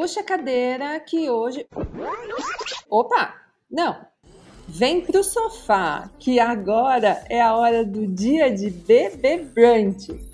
Puxa a cadeira que hoje. Opa! Não! Vem pro sofá, que agora é a hora do dia de bebê brunch.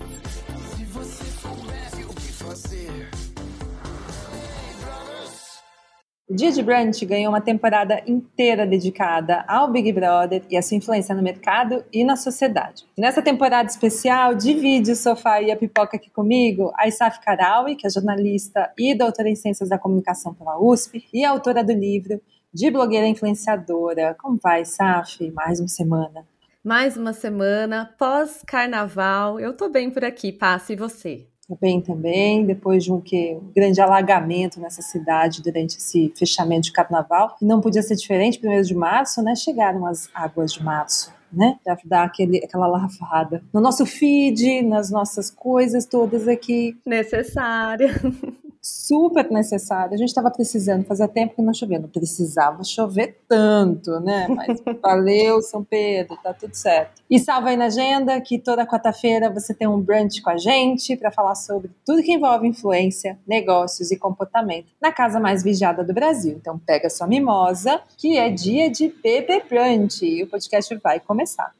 De Brunch ganhou uma temporada inteira dedicada ao Big Brother e a sua influência no mercado e na sociedade. nessa temporada especial, divide o sofá e a pipoca aqui comigo a Isaf Karawi, que é jornalista e doutora em Ciências da Comunicação pela USP e autora do livro De Blogueira Influenciadora. Como vai, Isaf? Mais uma semana. Mais uma semana, pós-carnaval. Eu tô bem por aqui, passe você? Bem também, depois de um, que, um grande alagamento nessa cidade durante esse fechamento de carnaval. Não podia ser diferente, primeiro de março, né? Chegaram as águas de março. Né, para dar aquele, aquela lavada no nosso feed, nas nossas coisas todas aqui. Necessária. super necessário. A gente estava precisando, fazia tempo que não chovia, não precisava chover tanto, né? Mas valeu, São Pedro, tá tudo certo. E salva aí na agenda que toda quarta-feira você tem um brunch com a gente para falar sobre tudo que envolve influência, negócios e comportamento na casa mais vigiada do Brasil. Então pega sua mimosa, que é dia de bebê brunch e o podcast vai começar.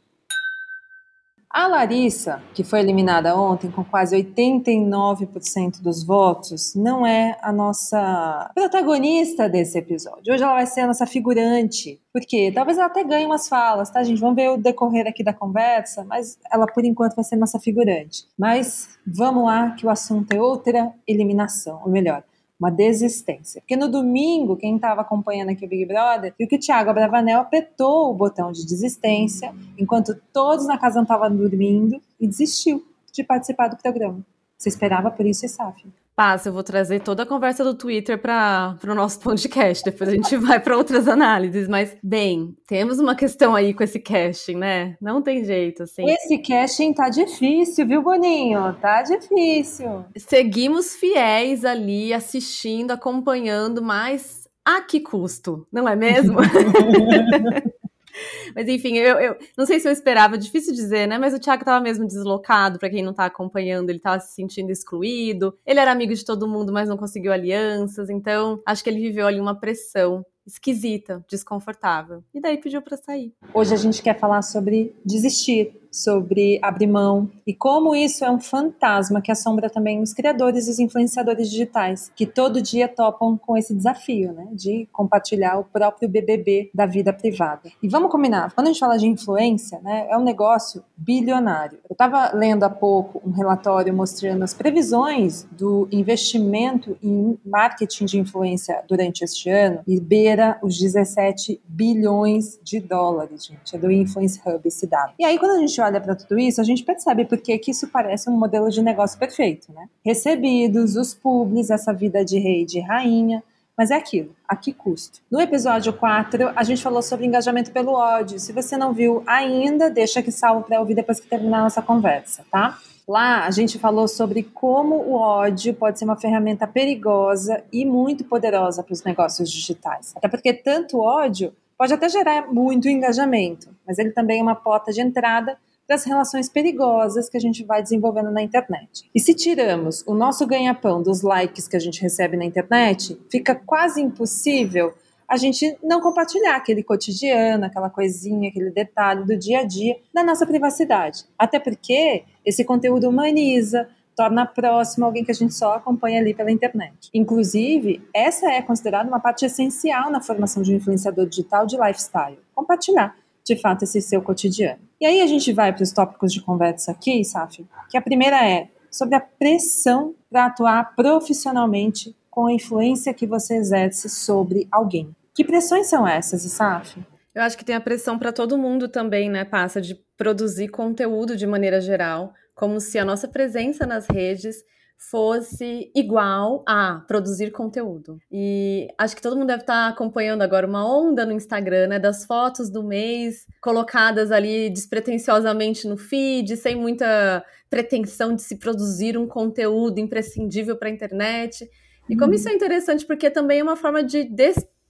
A Larissa, que foi eliminada ontem com quase 89% dos votos, não é a nossa protagonista desse episódio. Hoje ela vai ser a nossa figurante. Porque talvez ela até ganhe umas falas, tá, gente? Vamos ver o decorrer aqui da conversa, mas ela por enquanto vai ser nossa figurante. Mas vamos lá, que o assunto é outra eliminação, ou melhor, uma desistência. Porque no domingo, quem estava acompanhando aqui o Big Brother, viu que o Thiago Abravanel apertou o botão de desistência, enquanto todos na casa não estavam dormindo, e desistiu de participar do programa. Você esperava por isso, Saf? Passa, eu vou trazer toda a conversa do Twitter para o nosso podcast, depois a gente vai para outras análises, mas bem, temos uma questão aí com esse casting, né? Não tem jeito, assim. Esse casting tá difícil, viu, Boninho? Tá difícil. Seguimos fiéis ali, assistindo, acompanhando, mas a que custo, não é mesmo? Mas enfim, eu, eu, não sei se eu esperava, difícil dizer, né? Mas o Thiago tava mesmo deslocado, para quem não tá acompanhando, ele tava se sentindo excluído. Ele era amigo de todo mundo, mas não conseguiu alianças, então acho que ele viveu ali uma pressão esquisita, desconfortável. E daí pediu para sair. Hoje a gente quer falar sobre desistir, sobre abrir mão e como isso é um fantasma que assombra também os criadores e os influenciadores digitais, que todo dia topam com esse desafio, né, de compartilhar o próprio BBB da vida privada. E vamos combinar, quando a gente fala de influência, né, é um negócio bilionário. Eu estava lendo há pouco um relatório mostrando as previsões do investimento em marketing de influência durante este ano e beira os 17 bilhões de dólares, gente. É do Influence Hub esse dado. E aí, quando a gente olha para tudo isso, a gente percebe porque que isso parece um modelo de negócio perfeito, né? Recebidos, os publis, essa vida de rei e de rainha, mas é aquilo, a que custo? No episódio 4, a gente falou sobre engajamento pelo ódio. Se você não viu ainda, deixa aqui salvo para ouvir depois que terminar a nossa conversa, tá? Lá a gente falou sobre como o ódio pode ser uma ferramenta perigosa e muito poderosa para os negócios digitais. Até porque tanto ódio pode até gerar muito engajamento, mas ele também é uma porta de entrada das relações perigosas que a gente vai desenvolvendo na internet. E se tiramos o nosso ganha-pão dos likes que a gente recebe na internet, fica quase impossível a gente não compartilhar aquele cotidiano, aquela coisinha, aquele detalhe do dia a dia da nossa privacidade. Até porque esse conteúdo humaniza, torna próximo alguém que a gente só acompanha ali pela internet. Inclusive, essa é considerada uma parte essencial na formação de um influenciador digital de lifestyle. Compartilhar de fato esse seu cotidiano. E aí a gente vai para os tópicos de conversa aqui, Saf, que a primeira é sobre a pressão para atuar profissionalmente com a influência que você exerce sobre alguém. Que pressões são essas, Saf? Eu acho que tem a pressão para todo mundo também, né? Passa de produzir conteúdo de maneira geral, como se a nossa presença nas redes fosse igual a produzir conteúdo. E acho que todo mundo deve estar acompanhando agora uma onda no Instagram, né, das fotos do mês colocadas ali despretensiosamente no feed, sem muita pretensão de se produzir um conteúdo imprescindível para a internet. E como hum. isso é interessante, porque também é uma forma de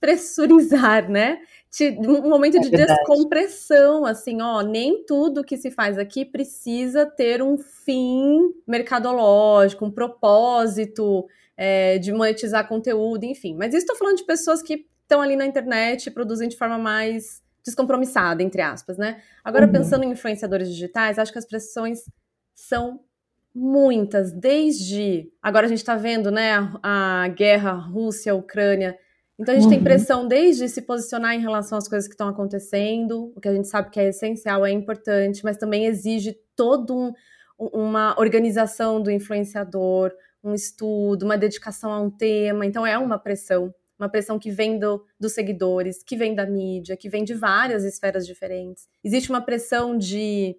despressurizar, né? um momento de é descompressão, assim, ó, nem tudo que se faz aqui precisa ter um fim mercadológico, um propósito é, de monetizar conteúdo, enfim. Mas isso estou falando de pessoas que estão ali na internet e produzem de forma mais descompromissada, entre aspas, né? Agora, uhum. pensando em influenciadores digitais, acho que as pressões são muitas, desde. Agora a gente está vendo, né, a, a guerra Rússia-Ucrânia. Então a gente uhum. tem pressão desde se posicionar em relação às coisas que estão acontecendo, o que a gente sabe que é essencial, é importante, mas também exige todo um, uma organização do influenciador, um estudo, uma dedicação a um tema. Então é uma pressão uma pressão que vem do, dos seguidores, que vem da mídia, que vem de várias esferas diferentes. Existe uma pressão de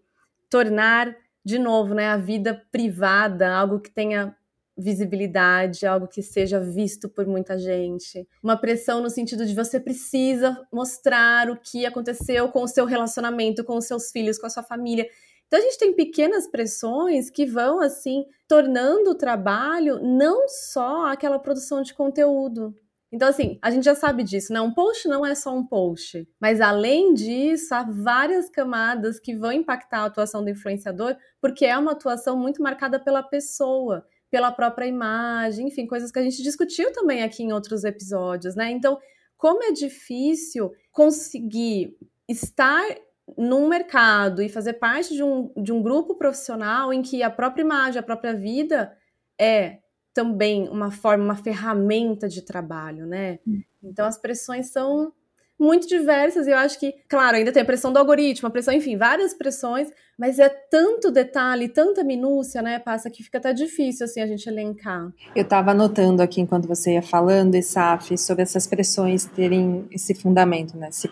tornar, de novo, né, a vida privada algo que tenha visibilidade, algo que seja visto por muita gente. Uma pressão no sentido de você precisa mostrar o que aconteceu com o seu relacionamento, com os seus filhos, com a sua família. Então a gente tem pequenas pressões que vão assim tornando o trabalho não só aquela produção de conteúdo, então, assim, a gente já sabe disso, né? Um post não é só um post. Mas, além disso, há várias camadas que vão impactar a atuação do influenciador, porque é uma atuação muito marcada pela pessoa, pela própria imagem, enfim, coisas que a gente discutiu também aqui em outros episódios, né? Então, como é difícil conseguir estar num mercado e fazer parte de um, de um grupo profissional em que a própria imagem, a própria vida é também uma forma, uma ferramenta de trabalho, né? Hum. Então as pressões são muito diversas e eu acho que, claro, ainda tem a pressão do algoritmo, a pressão, enfim, várias pressões, mas é tanto detalhe, tanta minúcia, né, passa que fica até difícil assim a gente elencar. Eu estava anotando aqui enquanto você ia falando, Isaf, sobre essas pressões terem esse fundamento, né, se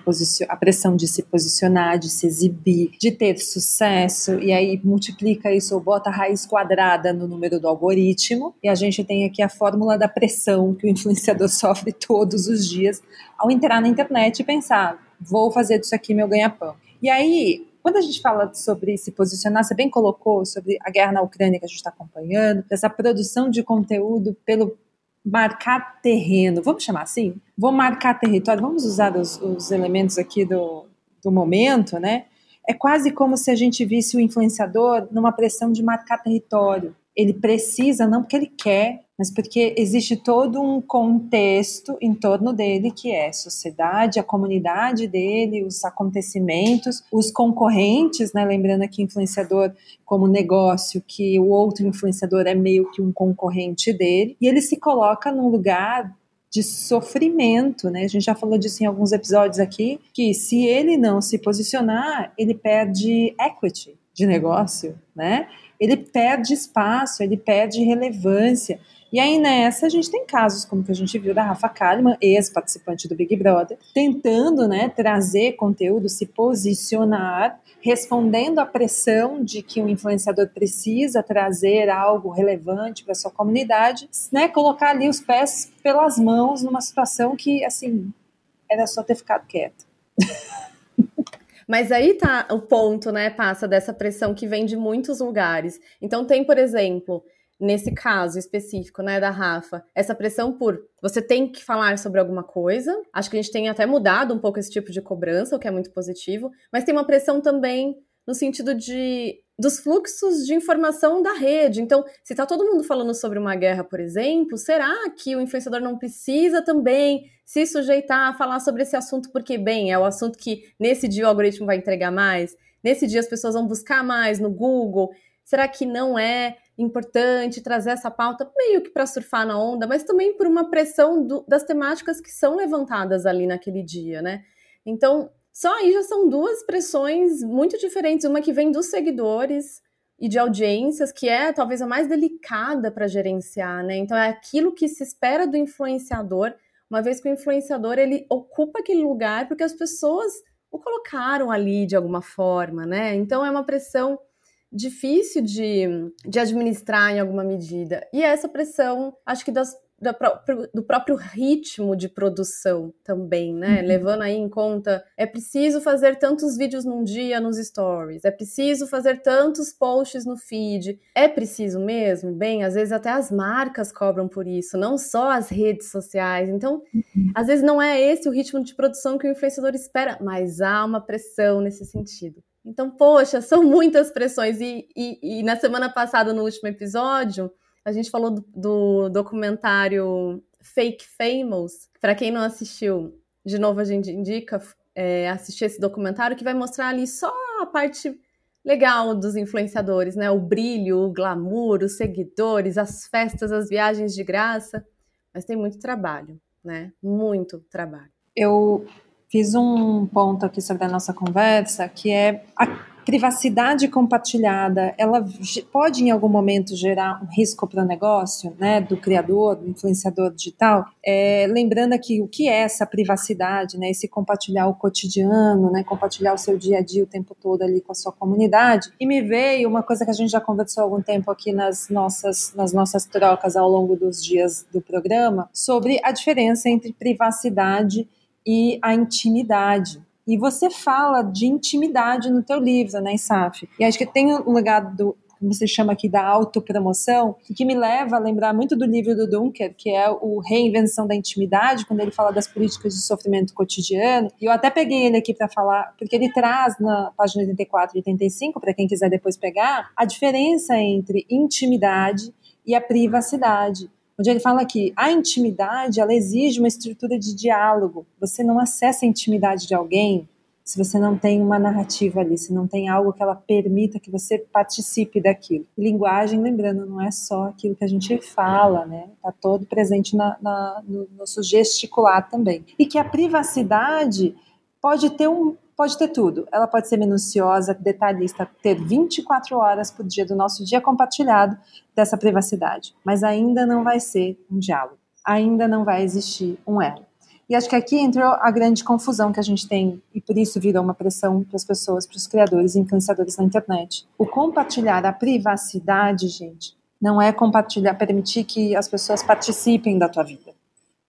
a pressão de se posicionar, de se exibir, de ter sucesso, e aí multiplica isso ou bota a raiz quadrada no número do algoritmo, e a gente tem aqui a fórmula da pressão que o influenciador sofre todos os dias ao entrar na internet e pensar, vou fazer disso aqui meu ganha-pão. E aí, quando a gente fala sobre se posicionar, você bem colocou sobre a guerra na Ucrânia que a gente está acompanhando, essa produção de conteúdo pelo marcar terreno, vamos chamar assim? Vou marcar território, vamos usar os, os elementos aqui do, do momento, né? É quase como se a gente visse o influenciador numa pressão de marcar território. Ele precisa, não porque ele quer, mas porque existe todo um contexto em torno dele que é a sociedade, a comunidade dele, os acontecimentos, os concorrentes, né? Lembrando aqui influenciador como negócio, que o outro influenciador é meio que um concorrente dele, e ele se coloca num lugar de sofrimento, né? A gente já falou disso em alguns episódios aqui, que se ele não se posicionar, ele perde equity de negócio, né? Ele perde espaço, ele perde relevância. E aí nessa a gente tem casos como que a gente viu da Rafa Kalimann, ex-participante do Big Brother, tentando né, trazer conteúdo, se posicionar, respondendo à pressão de que um influenciador precisa trazer algo relevante para sua comunidade, né, colocar ali os pés pelas mãos numa situação que, assim, era só ter ficado quieto. Mas aí tá o ponto, né, passa dessa pressão que vem de muitos lugares. Então tem, por exemplo, nesse caso específico, né, da Rafa, essa pressão por você tem que falar sobre alguma coisa. Acho que a gente tem até mudado um pouco esse tipo de cobrança, o que é muito positivo, mas tem uma pressão também no sentido de dos fluxos de informação da rede. Então, se está todo mundo falando sobre uma guerra, por exemplo, será que o influenciador não precisa também se sujeitar a falar sobre esse assunto porque, bem, é o assunto que nesse dia o algoritmo vai entregar mais? Nesse dia as pessoas vão buscar mais no Google? Será que não é importante trazer essa pauta meio que para surfar na onda, mas também por uma pressão do, das temáticas que são levantadas ali naquele dia, né? Então, só aí já são duas pressões muito diferentes, uma que vem dos seguidores e de audiências, que é talvez a mais delicada para gerenciar, né? Então é aquilo que se espera do influenciador, uma vez que o influenciador ele ocupa aquele lugar porque as pessoas o colocaram ali de alguma forma, né? Então é uma pressão difícil de, de administrar em alguma medida. E essa pressão, acho que das, da, do próprio ritmo de produção também, né? Uhum. Levando aí em conta, é preciso fazer tantos vídeos num dia nos stories, é preciso fazer tantos posts no feed. É preciso mesmo? Bem, às vezes até as marcas cobram por isso, não só as redes sociais. Então, uhum. às vezes não é esse o ritmo de produção que o influenciador espera, mas há uma pressão nesse sentido. Então, poxa, são muitas pressões. E, e, e, na semana passada, no último episódio, A gente falou do, do documentário Fake Famous. Para quem não assistiu, de novo a gente indica é, assistir esse documentário que vai mostrar ali só a parte legal dos influenciadores, né? O brilho, o glamour, os seguidores, as festas, as viagens de graça. Mas tem muito trabalho, né? Muito trabalho. Eu fiz um ponto aqui sobre a nossa conversa que é a privacidade compartilhada, ela pode em algum momento gerar um risco para o negócio, né, do criador, do influenciador digital. É, lembrando aqui o que é essa privacidade, né, esse compartilhar o cotidiano, né, compartilhar o seu dia a dia o tempo todo ali com a sua comunidade. E me veio uma coisa que a gente já conversou há algum tempo aqui nas nossas nas nossas trocas ao longo dos dias do programa sobre a diferença entre privacidade e a intimidade. E você fala de intimidade no teu livro, né, Saf? E acho que tem um legado do, você chama aqui, da autopromoção, que me leva a lembrar muito do livro do Dunker, que é o Reinvenção da Intimidade, quando ele fala das políticas de sofrimento cotidiano. E eu até peguei ele aqui para falar, porque ele traz na página 84 e 85, para quem quiser depois pegar, a diferença entre intimidade e a privacidade onde ele fala que a intimidade ela exige uma estrutura de diálogo. Você não acessa a intimidade de alguém se você não tem uma narrativa ali, se não tem algo que ela permita que você participe daquilo. E linguagem, lembrando, não é só aquilo que a gente fala, né? Está todo presente na, na, no nosso gesticular também. E que a privacidade pode ter um, pode ter tudo. Ela pode ser minuciosa, detalhista, ter 24 horas por dia do nosso dia compartilhado dessa privacidade, mas ainda não vai ser um diálogo, ainda não vai existir um elo. E acho que aqui entrou a grande confusão que a gente tem, e por isso virou uma pressão para as pessoas, para os criadores e influenciadores na internet. O compartilhar a privacidade, gente, não é compartilhar, permitir que as pessoas participem da tua vida.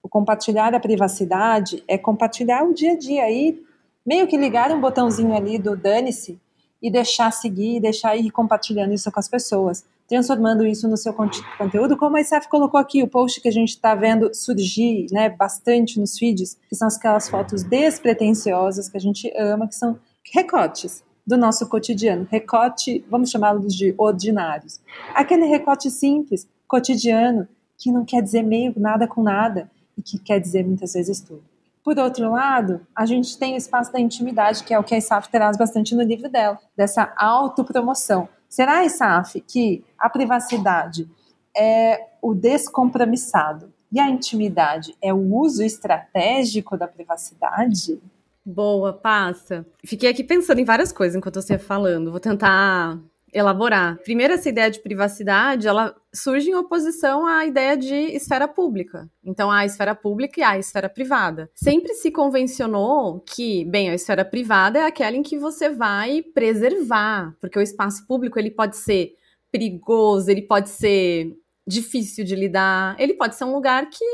O compartilhar a privacidade é compartilhar o dia a dia aí meio que ligar um botãozinho ali do dane-se e deixar seguir, deixar ir compartilhando isso com as pessoas, transformando isso no seu conteúdo, como a ISAF colocou aqui, o post que a gente está vendo surgir né, bastante nos feeds, que são aquelas fotos despretensiosas que a gente ama, que são recortes do nosso cotidiano, recorte, vamos chamá-los de ordinários. Aquele recorte simples, cotidiano, que não quer dizer meio nada com nada e que quer dizer muitas vezes tudo. Por outro lado, a gente tem o espaço da intimidade, que é o que a ISAF traz bastante no livro dela, dessa autopromoção. Será, ISAF, que a privacidade é o descompromissado e a intimidade é o uso estratégico da privacidade? Boa, passa. Fiquei aqui pensando em várias coisas enquanto você ia falando. Vou tentar elaborar. Primeiro, essa ideia de privacidade, ela surge em oposição à ideia de esfera pública. Então, há a esfera pública e há a esfera privada. Sempre se convencionou que, bem, a esfera privada é aquela em que você vai preservar, porque o espaço público ele pode ser perigoso, ele pode ser difícil de lidar, ele pode ser um lugar que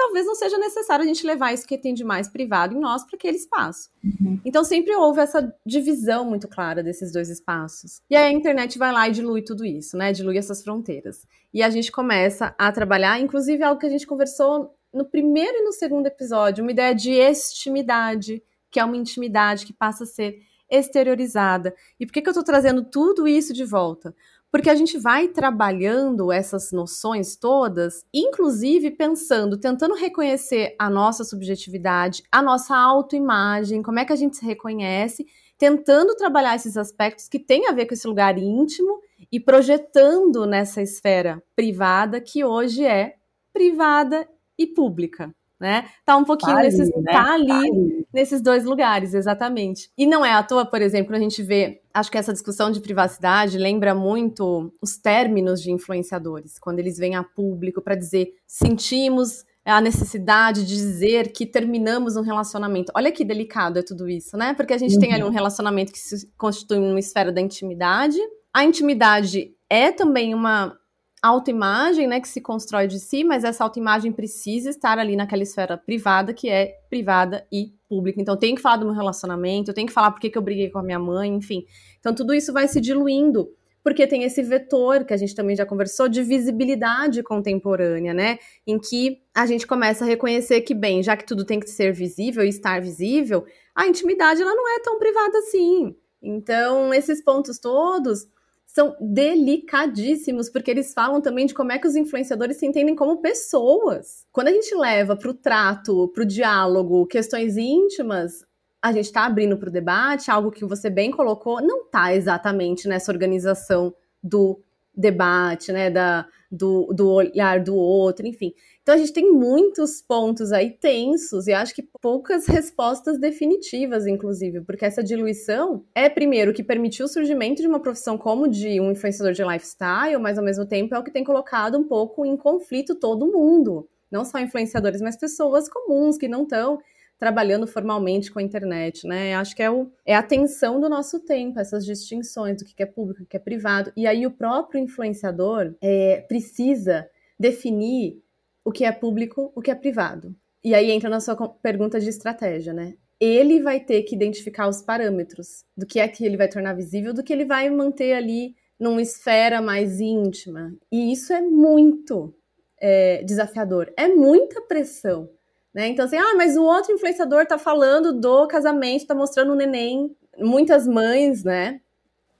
talvez não seja necessário a gente levar isso que tem de mais privado em nós para aquele espaço. Uhum. Então sempre houve essa divisão muito clara desses dois espaços. E aí a internet vai lá e dilui tudo isso, né? Dilui essas fronteiras. E a gente começa a trabalhar, inclusive algo que a gente conversou no primeiro e no segundo episódio, uma ideia de estimidade, que é uma intimidade que passa a ser exteriorizada. E por que, que eu estou trazendo tudo isso de volta? Porque a gente vai trabalhando essas noções todas, inclusive pensando, tentando reconhecer a nossa subjetividade, a nossa autoimagem, como é que a gente se reconhece, tentando trabalhar esses aspectos que têm a ver com esse lugar íntimo e projetando nessa esfera privada que hoje é privada e pública né? Tá um pouquinho tá nesses, ali, né? tá ali, tá ali, nesses dois lugares, exatamente. E não é à toa, por exemplo, a gente vê, acho que essa discussão de privacidade lembra muito os términos de influenciadores, quando eles vêm a público para dizer sentimos a necessidade de dizer que terminamos um relacionamento. Olha que delicado é tudo isso, né? Porque a gente uhum. tem ali um relacionamento que se constitui numa esfera da intimidade. A intimidade é também uma autoimagem, né, que se constrói de si, mas essa autoimagem precisa estar ali naquela esfera privada, que é privada e pública. Então, eu tenho que falar do meu relacionamento, eu tenho que falar porque que eu briguei com a minha mãe, enfim. Então, tudo isso vai se diluindo, porque tem esse vetor, que a gente também já conversou, de visibilidade contemporânea, né, em que a gente começa a reconhecer que, bem, já que tudo tem que ser visível e estar visível, a intimidade, ela não é tão privada assim. Então, esses pontos todos são delicadíssimos, porque eles falam também de como é que os influenciadores se entendem como pessoas. Quando a gente leva para o trato, para o diálogo, questões íntimas, a gente está abrindo para o debate, algo que você bem colocou, não está exatamente nessa organização do debate, né, da, do, do olhar do outro, enfim. Então a gente tem muitos pontos aí tensos e acho que poucas respostas definitivas, inclusive, porque essa diluição é primeiro que permitiu o surgimento de uma profissão como de um influenciador de lifestyle, mas ao mesmo tempo é o que tem colocado um pouco em conflito todo mundo, não só influenciadores, mas pessoas comuns que não estão trabalhando formalmente com a internet, né? Acho que é, o, é a tensão do nosso tempo, essas distinções do que é público, o que é privado. E aí o próprio influenciador é, precisa definir o que é público, o que é privado. E aí entra na sua pergunta de estratégia, né? Ele vai ter que identificar os parâmetros do que é que ele vai tornar visível, do que ele vai manter ali numa esfera mais íntima. E isso é muito é, desafiador, é muita pressão. Né? Então, assim, ah, mas o outro influenciador tá falando do casamento, tá mostrando o neném. Muitas mães, né?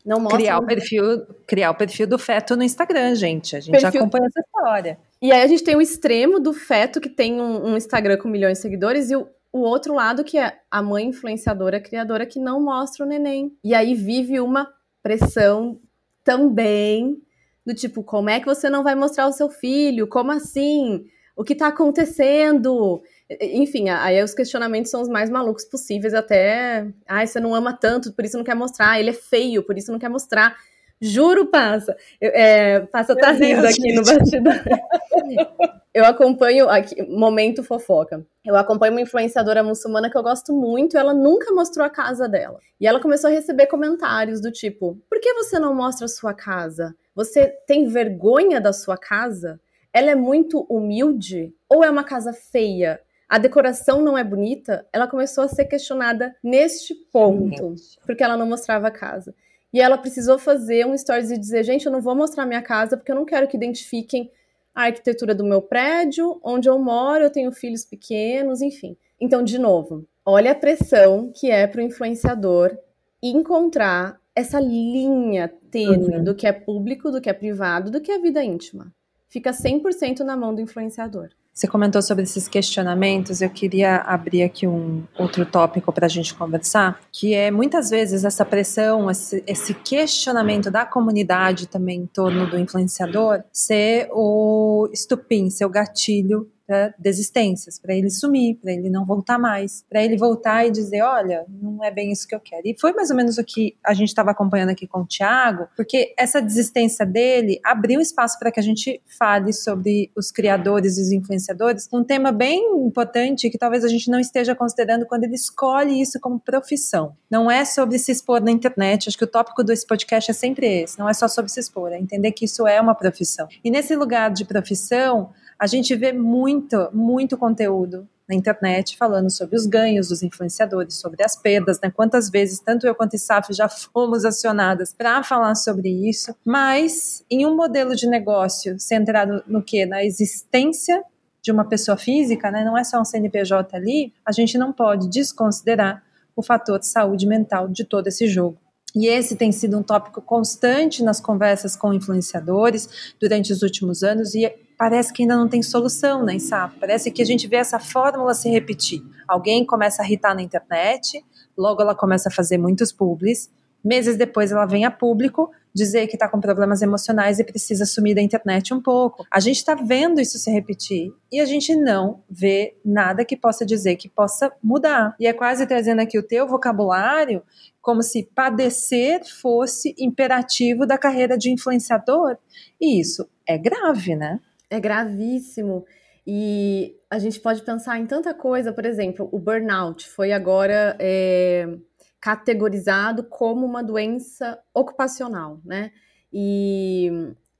Não mostram. Criar o perfil, criar o perfil do feto no Instagram, gente. A gente perfil... acompanha essa história. E aí a gente tem o extremo do feto que tem um, um Instagram com milhões de seguidores e o, o outro lado que é a mãe influenciadora, criadora que não mostra o neném. E aí vive uma pressão também do tipo, como é que você não vai mostrar o seu filho? Como assim? O que tá acontecendo? Enfim, aí os questionamentos são os mais malucos possíveis, até. Ai, você não ama tanto, por isso não quer mostrar. Ele é feio, por isso não quer mostrar. Juro, passa. É, passa tá rindo aqui gente. no bastidor. eu acompanho aqui, momento fofoca. Eu acompanho uma influenciadora muçulmana que eu gosto muito, ela nunca mostrou a casa dela. E ela começou a receber comentários do tipo: "Por que você não mostra a sua casa? Você tem vergonha da sua casa? Ela é muito humilde ou é uma casa feia? A decoração não é bonita, ela começou a ser questionada neste ponto, porque ela não mostrava a casa. E ela precisou fazer um stories e dizer: gente, eu não vou mostrar minha casa porque eu não quero que identifiquem a arquitetura do meu prédio, onde eu moro, eu tenho filhos pequenos, enfim. Então, de novo, olha a pressão que é para o influenciador encontrar essa linha tênue uhum. do que é público, do que é privado, do que é vida íntima. Fica 100% na mão do influenciador. Você comentou sobre esses questionamentos, eu queria abrir aqui um outro tópico para a gente conversar, que é muitas vezes essa pressão, esse, esse, questionamento da comunidade também em torno do influenciador ser o estupim, ser o gatilho para desistências, para ele sumir, para ele não voltar mais, para ele voltar e dizer, olha, não é bem isso que eu quero. E foi mais ou menos o que a gente estava acompanhando aqui com o Tiago, porque essa desistência dele abriu espaço para que a gente fale sobre os criadores e os influenciadores, um tema bem importante que talvez a gente não esteja considerando quando ele escolhe isso como profissão. Não é sobre se expor na internet, acho que o tópico desse podcast é sempre esse, não é só sobre se expor, é entender que isso é uma profissão. E nesse lugar de profissão, a gente vê muito, muito conteúdo na internet falando sobre os ganhos dos influenciadores, sobre as perdas, né? Quantas vezes tanto eu quanto o ISAF já fomos acionadas para falar sobre isso, mas em um modelo de negócio centrado no que? Na existência de uma pessoa física, né? Não é só um CNPJ ali, a gente não pode desconsiderar o fator de saúde mental de todo esse jogo. E esse tem sido um tópico constante nas conversas com influenciadores durante os últimos anos e parece que ainda não tem solução, né, Sá? Parece que a gente vê essa fórmula se repetir. Alguém começa a irritar na internet, logo ela começa a fazer muitos publis, meses depois ela vem a público dizer que está com problemas emocionais e precisa sumir da internet um pouco. A gente está vendo isso se repetir e a gente não vê nada que possa dizer que possa mudar. E é quase trazendo aqui o teu vocabulário como se padecer fosse imperativo da carreira de influenciador. E isso é grave, né? É gravíssimo. E a gente pode pensar em tanta coisa, por exemplo, o burnout foi agora é, categorizado como uma doença ocupacional, né? E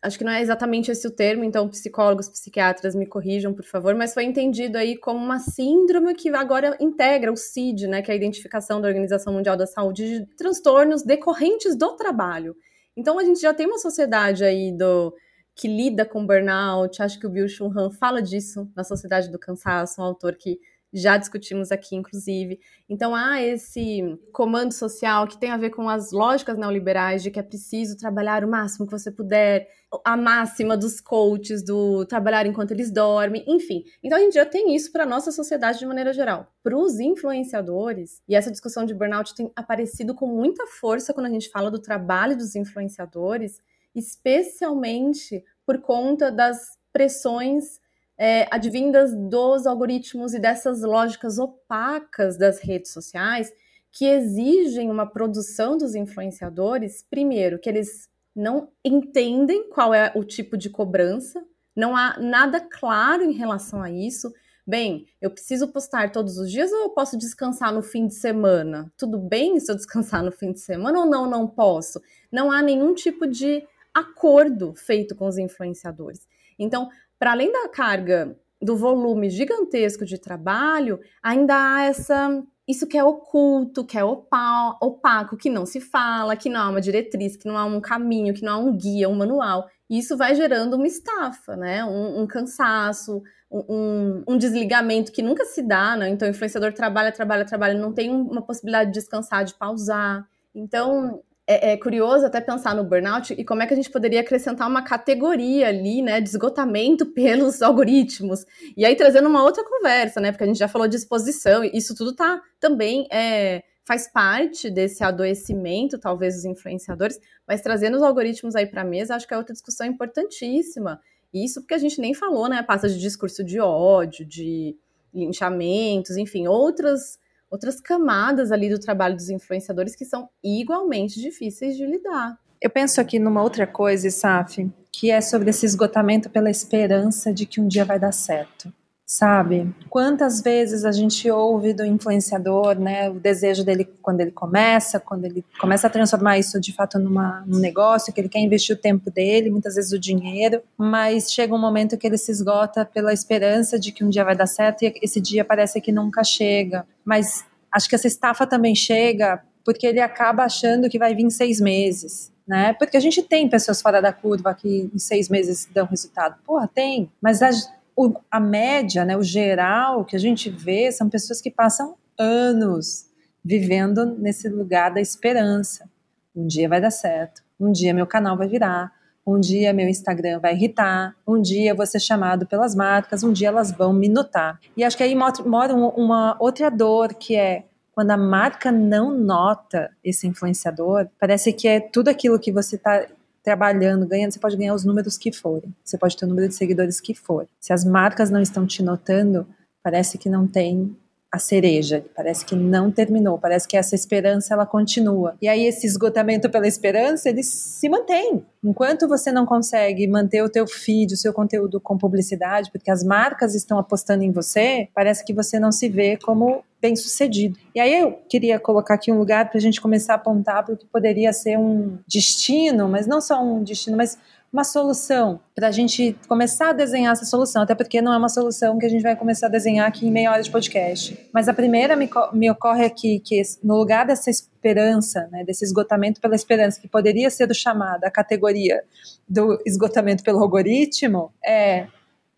acho que não é exatamente esse o termo, então psicólogos, psiquiatras me corrijam, por favor, mas foi entendido aí como uma síndrome que agora integra o CID, né, que é a identificação da Organização Mundial da Saúde de transtornos decorrentes do trabalho. Então a gente já tem uma sociedade aí do que lida com burnout. Acho que o Bill Chun Han fala disso na Sociedade do Cansaço, um autor que já discutimos aqui, inclusive. Então, há esse comando social que tem a ver com as lógicas neoliberais de que é preciso trabalhar o máximo que você puder, a máxima dos coaches, do trabalhar enquanto eles dormem, enfim. Então, a gente já tem isso para a nossa sociedade de maneira geral. Para os influenciadores, e essa discussão de burnout tem aparecido com muita força quando a gente fala do trabalho dos influenciadores, especialmente por conta das pressões é, advindas dos algoritmos e dessas lógicas opacas das redes sociais que exigem uma produção dos influenciadores, primeiro, que eles não entendem qual é o tipo de cobrança, não há nada claro em relação a isso. Bem, eu preciso postar todos os dias ou eu posso descansar no fim de semana? Tudo bem se eu descansar no fim de semana ou não, não posso? Não há nenhum tipo de acordo feito com os influenciadores. Então, para além da carga do volume gigantesco de trabalho, ainda há essa isso que é oculto, que é opaco, que não se fala, que não há uma diretriz, que não há um caminho, que não há um guia, um manual. E isso vai gerando uma estafa, né? Um, um cansaço, um, um, desligamento que nunca se dá, né? Então o influenciador trabalha, trabalha, trabalha, não tem uma possibilidade de descansar, de pausar. Então, é, é, curioso até pensar no burnout e como é que a gente poderia acrescentar uma categoria ali, né, de esgotamento pelos algoritmos. E aí trazendo uma outra conversa, né, porque a gente já falou de exposição, e isso tudo tá também é, faz parte desse adoecimento, talvez, dos influenciadores, mas trazendo os algoritmos aí para a mesa, acho que é outra discussão importantíssima. Isso porque a gente nem falou, né, passa de discurso de ódio, de linchamentos, enfim, outras outras camadas ali do trabalho dos influenciadores que são igualmente difíceis de lidar. Eu penso aqui numa outra coisa, Saf, que é sobre esse esgotamento pela esperança de que um dia vai dar certo. Sabe? Quantas vezes a gente ouve do influenciador, né, o desejo dele quando ele começa, quando ele começa a transformar isso de fato numa, num negócio, que ele quer investir o tempo dele, muitas vezes o dinheiro, mas chega um momento que ele se esgota pela esperança de que um dia vai dar certo e esse dia parece que nunca chega. Mas acho que essa estafa também chega porque ele acaba achando que vai vir seis meses. Né? Porque a gente tem pessoas fora da curva que em seis meses dão resultado. Porra, tem. Mas a, o, a média, né, o geral que a gente vê são pessoas que passam anos vivendo nesse lugar da esperança. Um dia vai dar certo, um dia meu canal vai virar, um dia meu Instagram vai irritar, um dia eu vou ser chamado pelas marcas, um dia elas vão me notar. E acho que aí mora uma outra dor que é quando a marca não nota esse influenciador, parece que é tudo aquilo que você está trabalhando, ganhando, você pode ganhar os números que forem, você pode ter o número de seguidores que for. Se as marcas não estão te notando, parece que não tem a cereja, parece que não terminou, parece que essa esperança ela continua. E aí esse esgotamento pela esperança, ele se mantém. Enquanto você não consegue manter o teu feed, o seu conteúdo com publicidade, porque as marcas estão apostando em você, parece que você não se vê como bem sucedido. E aí eu queria colocar aqui um lugar para a gente começar a apontar para o que poderia ser um destino, mas não só um destino, mas uma solução para a gente começar a desenhar essa solução, até porque não é uma solução que a gente vai começar a desenhar aqui em meia hora de podcast. Mas a primeira me, me ocorre aqui que no lugar dessa esperança, né, desse esgotamento pela esperança, que poderia ser do chamado a categoria do esgotamento pelo algoritmo, é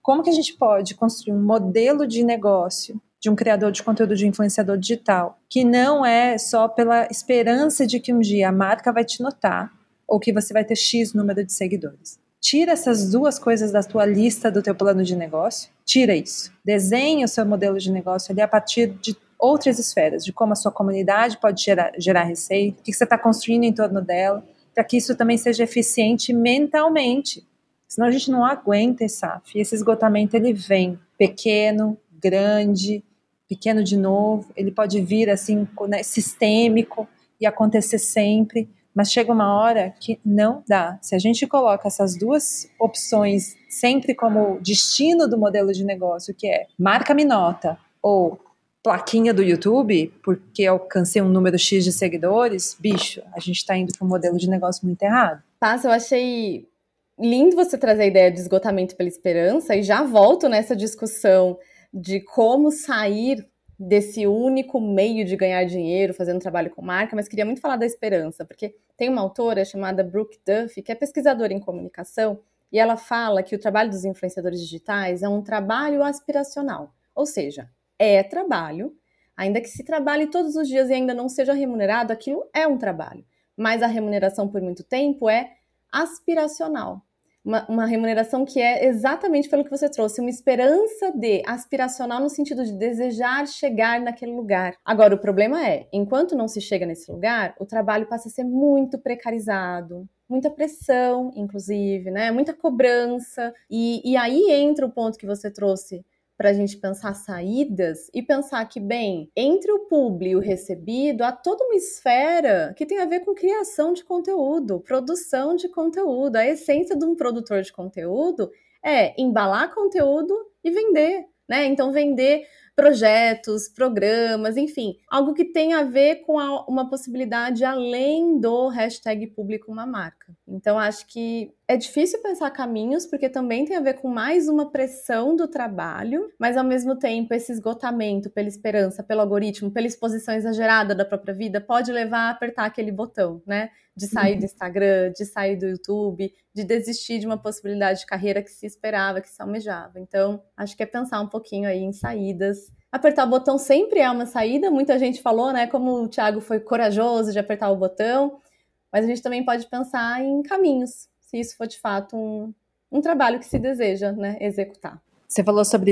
como que a gente pode construir um modelo de negócio de um criador de conteúdo de influenciador digital, que não é só pela esperança de que um dia a marca vai te notar ou que você vai ter X número de seguidores. Tira essas duas coisas da tua lista do teu plano de negócio, tira isso. Desenhe o seu modelo de negócio ali a partir de outras esferas, de como a sua comunidade pode gerar, gerar receita, o que você está construindo em torno dela, para que isso também seja eficiente mentalmente. Senão a gente não aguenta esse SAF. E esse esgotamento ele vem pequeno, grande, pequeno de novo, ele pode vir assim, né, sistêmico e acontecer sempre, mas chega uma hora que não dá. Se a gente coloca essas duas opções sempre como destino do modelo de negócio, que é marca me nota ou plaquinha do YouTube, porque alcancei um número X de seguidores, bicho, a gente está indo para um modelo de negócio muito errado. Passa, eu achei lindo você trazer a ideia de esgotamento pela esperança e já volto nessa discussão de como sair desse único meio de ganhar dinheiro fazendo trabalho com marca, mas queria muito falar da esperança, porque tem uma autora chamada Brooke Duffy, que é pesquisadora em comunicação, e ela fala que o trabalho dos influenciadores digitais é um trabalho aspiracional, ou seja, é trabalho, ainda que se trabalhe todos os dias e ainda não seja remunerado, aquilo é um trabalho. Mas a remuneração por muito tempo é aspiracional uma, uma, remuneração que é exatamente pelo que você trouxe, uma esperança de aspiracional no sentido de desejar chegar naquele lugar. Agora, o problema é, enquanto não se chega nesse lugar, o trabalho passa a ser muito precarizado, muita pressão, inclusive, né? Muita cobrança. E, e aí entra o ponto que você trouxe para a gente pensar saídas e pensar que, bem, entre o público e o recebido, há toda uma esfera que tem a ver com criação de conteúdo, produção de conteúdo. A essência de um produtor de conteúdo é embalar conteúdo e vender, né? Então, vender projetos, programas, enfim, algo que tem a ver com a, uma possibilidade além do hashtag público uma marca. Então, acho que é difícil pensar caminhos, porque também tem a ver com mais uma pressão do trabalho, mas ao mesmo tempo esse esgotamento pela esperança, pelo algoritmo, pela exposição exagerada da própria vida, pode levar a apertar aquele botão, né? De sair do uhum. Instagram, de sair do YouTube, de desistir de uma possibilidade de carreira que se esperava, que se almejava. Então, acho que é pensar um pouquinho aí em saídas Apertar o botão sempre é uma saída, muita gente falou, né? Como o Thiago foi corajoso de apertar o botão, mas a gente também pode pensar em caminhos, se isso for de fato um, um trabalho que se deseja né, executar. Você falou sobre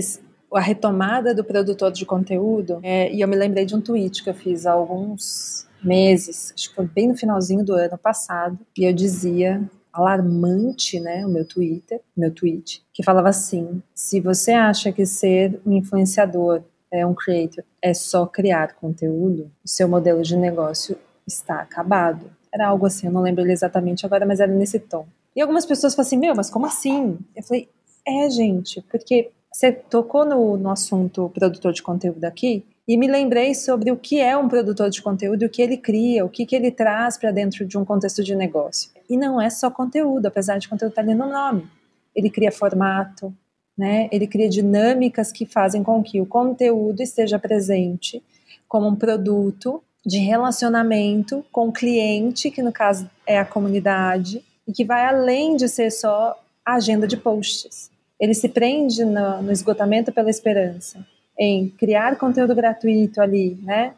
a retomada do produtor de conteúdo, é, e eu me lembrei de um tweet que eu fiz há alguns meses, acho que foi bem no finalzinho do ano passado, e eu dizia alarmante, né, o meu Twitter, meu tweet, que falava assim: se você acha que ser um influenciador é um creator é só criar conteúdo, o seu modelo de negócio está acabado. Era algo assim, eu não lembro exatamente agora, mas era nesse tom. E algumas pessoas falam assim, meu, mas como assim? Eu falei, é, gente, porque você tocou no, no assunto produtor de conteúdo aqui, e me lembrei sobre o que é um produtor de conteúdo, o que ele cria, o que, que ele traz para dentro de um contexto de negócio. E não é só conteúdo, apesar de conteúdo estar ali no nome. Ele cria formato, né? Ele cria dinâmicas que fazem com que o conteúdo esteja presente como um produto de relacionamento com o cliente, que no caso é a comunidade, e que vai além de ser só a agenda de posts. Ele se prende no, no esgotamento pela esperança, em criar conteúdo gratuito ali, né?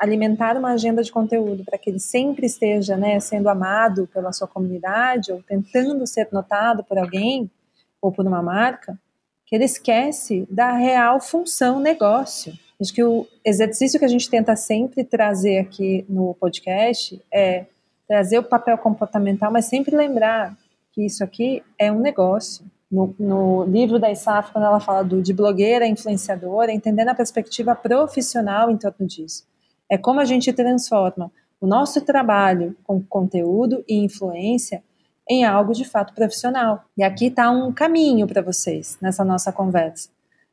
alimentar uma agenda de conteúdo para que ele sempre esteja né, sendo amado pela sua comunidade ou tentando ser notado por alguém ou por uma marca, que ele esquece da real função negócio. Acho que o exercício que a gente tenta sempre trazer aqui no podcast é trazer o papel comportamental, mas sempre lembrar que isso aqui é um negócio. No, no livro da ISAF, quando ela fala do, de blogueira influenciadora, entendendo a perspectiva profissional em torno disso. É como a gente transforma o nosso trabalho com conteúdo e influência em algo de fato profissional. E aqui está um caminho para vocês nessa nossa conversa.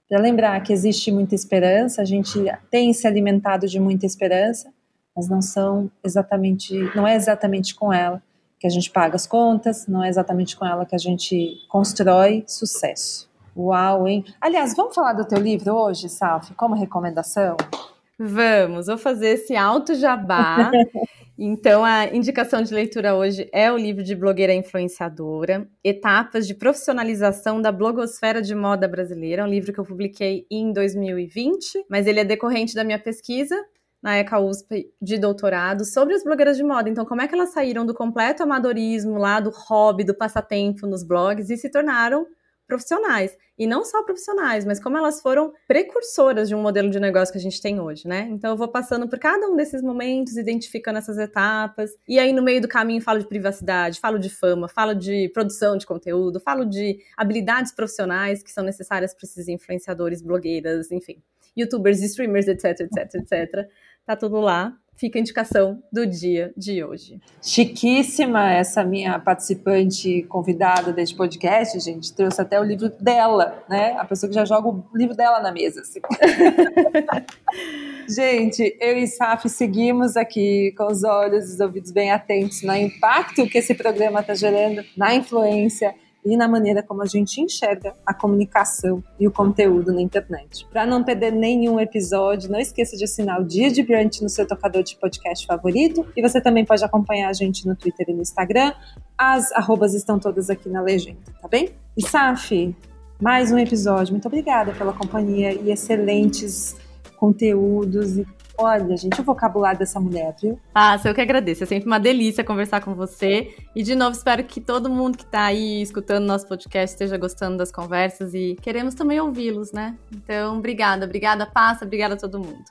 Para lembrar que existe muita esperança, a gente tem se alimentado de muita esperança, mas não são exatamente, não é exatamente com ela que a gente paga as contas, não é exatamente com ela que a gente constrói sucesso. Uau, hein? Aliás, vamos falar do teu livro hoje, Saf, como recomendação? Vamos, vou fazer esse alto jabá. Então, a indicação de leitura hoje é o livro de blogueira influenciadora, Etapas de Profissionalização da Blogosfera de Moda Brasileira, um livro que eu publiquei em 2020, mas ele é decorrente da minha pesquisa na ECA USP de doutorado sobre as blogueiras de moda. Então, como é que elas saíram do completo amadorismo lá, do hobby, do passatempo nos blogs e se tornaram profissionais. E não só profissionais, mas como elas foram precursoras de um modelo de negócio que a gente tem hoje, né? Então eu vou passando por cada um desses momentos, identificando essas etapas. E aí no meio do caminho falo de privacidade, falo de fama, falo de produção de conteúdo, falo de habilidades profissionais que são necessárias para esses influenciadores, blogueiras, enfim, youtubers, streamers, etc, etc, etc. Tá tudo lá fica a indicação do dia de hoje. Chiquíssima essa minha participante convidada deste podcast, gente. Trouxe até o livro dela, né? A pessoa que já joga o livro dela na mesa. Assim. gente, eu e Saf seguimos aqui com os olhos e os ouvidos bem atentos no impacto que esse programa está gerando na influência e na maneira como a gente enxerga a comunicação e o conteúdo na internet. Para não perder nenhum episódio, não esqueça de assinar o Dia de Brunch no seu tocador de podcast favorito e você também pode acompanhar a gente no Twitter e no Instagram. As arrobas estão todas aqui na legenda, tá bem? E Saf, mais um episódio. Muito obrigada pela companhia e excelentes conteúdos e Olha, gente, o vocabulário dessa mulher, viu? Ah, eu que agradeço. É sempre uma delícia conversar com você. E, de novo, espero que todo mundo que está aí escutando nosso podcast esteja gostando das conversas e queremos também ouvi-los, né? Então, obrigada. Obrigada, Passa. Obrigada a todo mundo.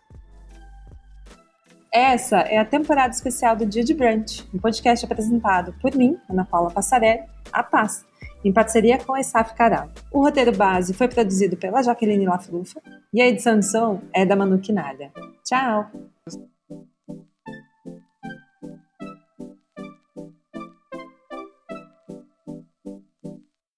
Essa é a temporada especial do Dia de Brunch, um podcast apresentado por mim, Ana Paula Passarelli, a Paz, em parceria com a Esaf Caral. O roteiro base foi produzido pela Jaqueline Lafrufa e a edição de som é da Manu Quinalha. Tchau!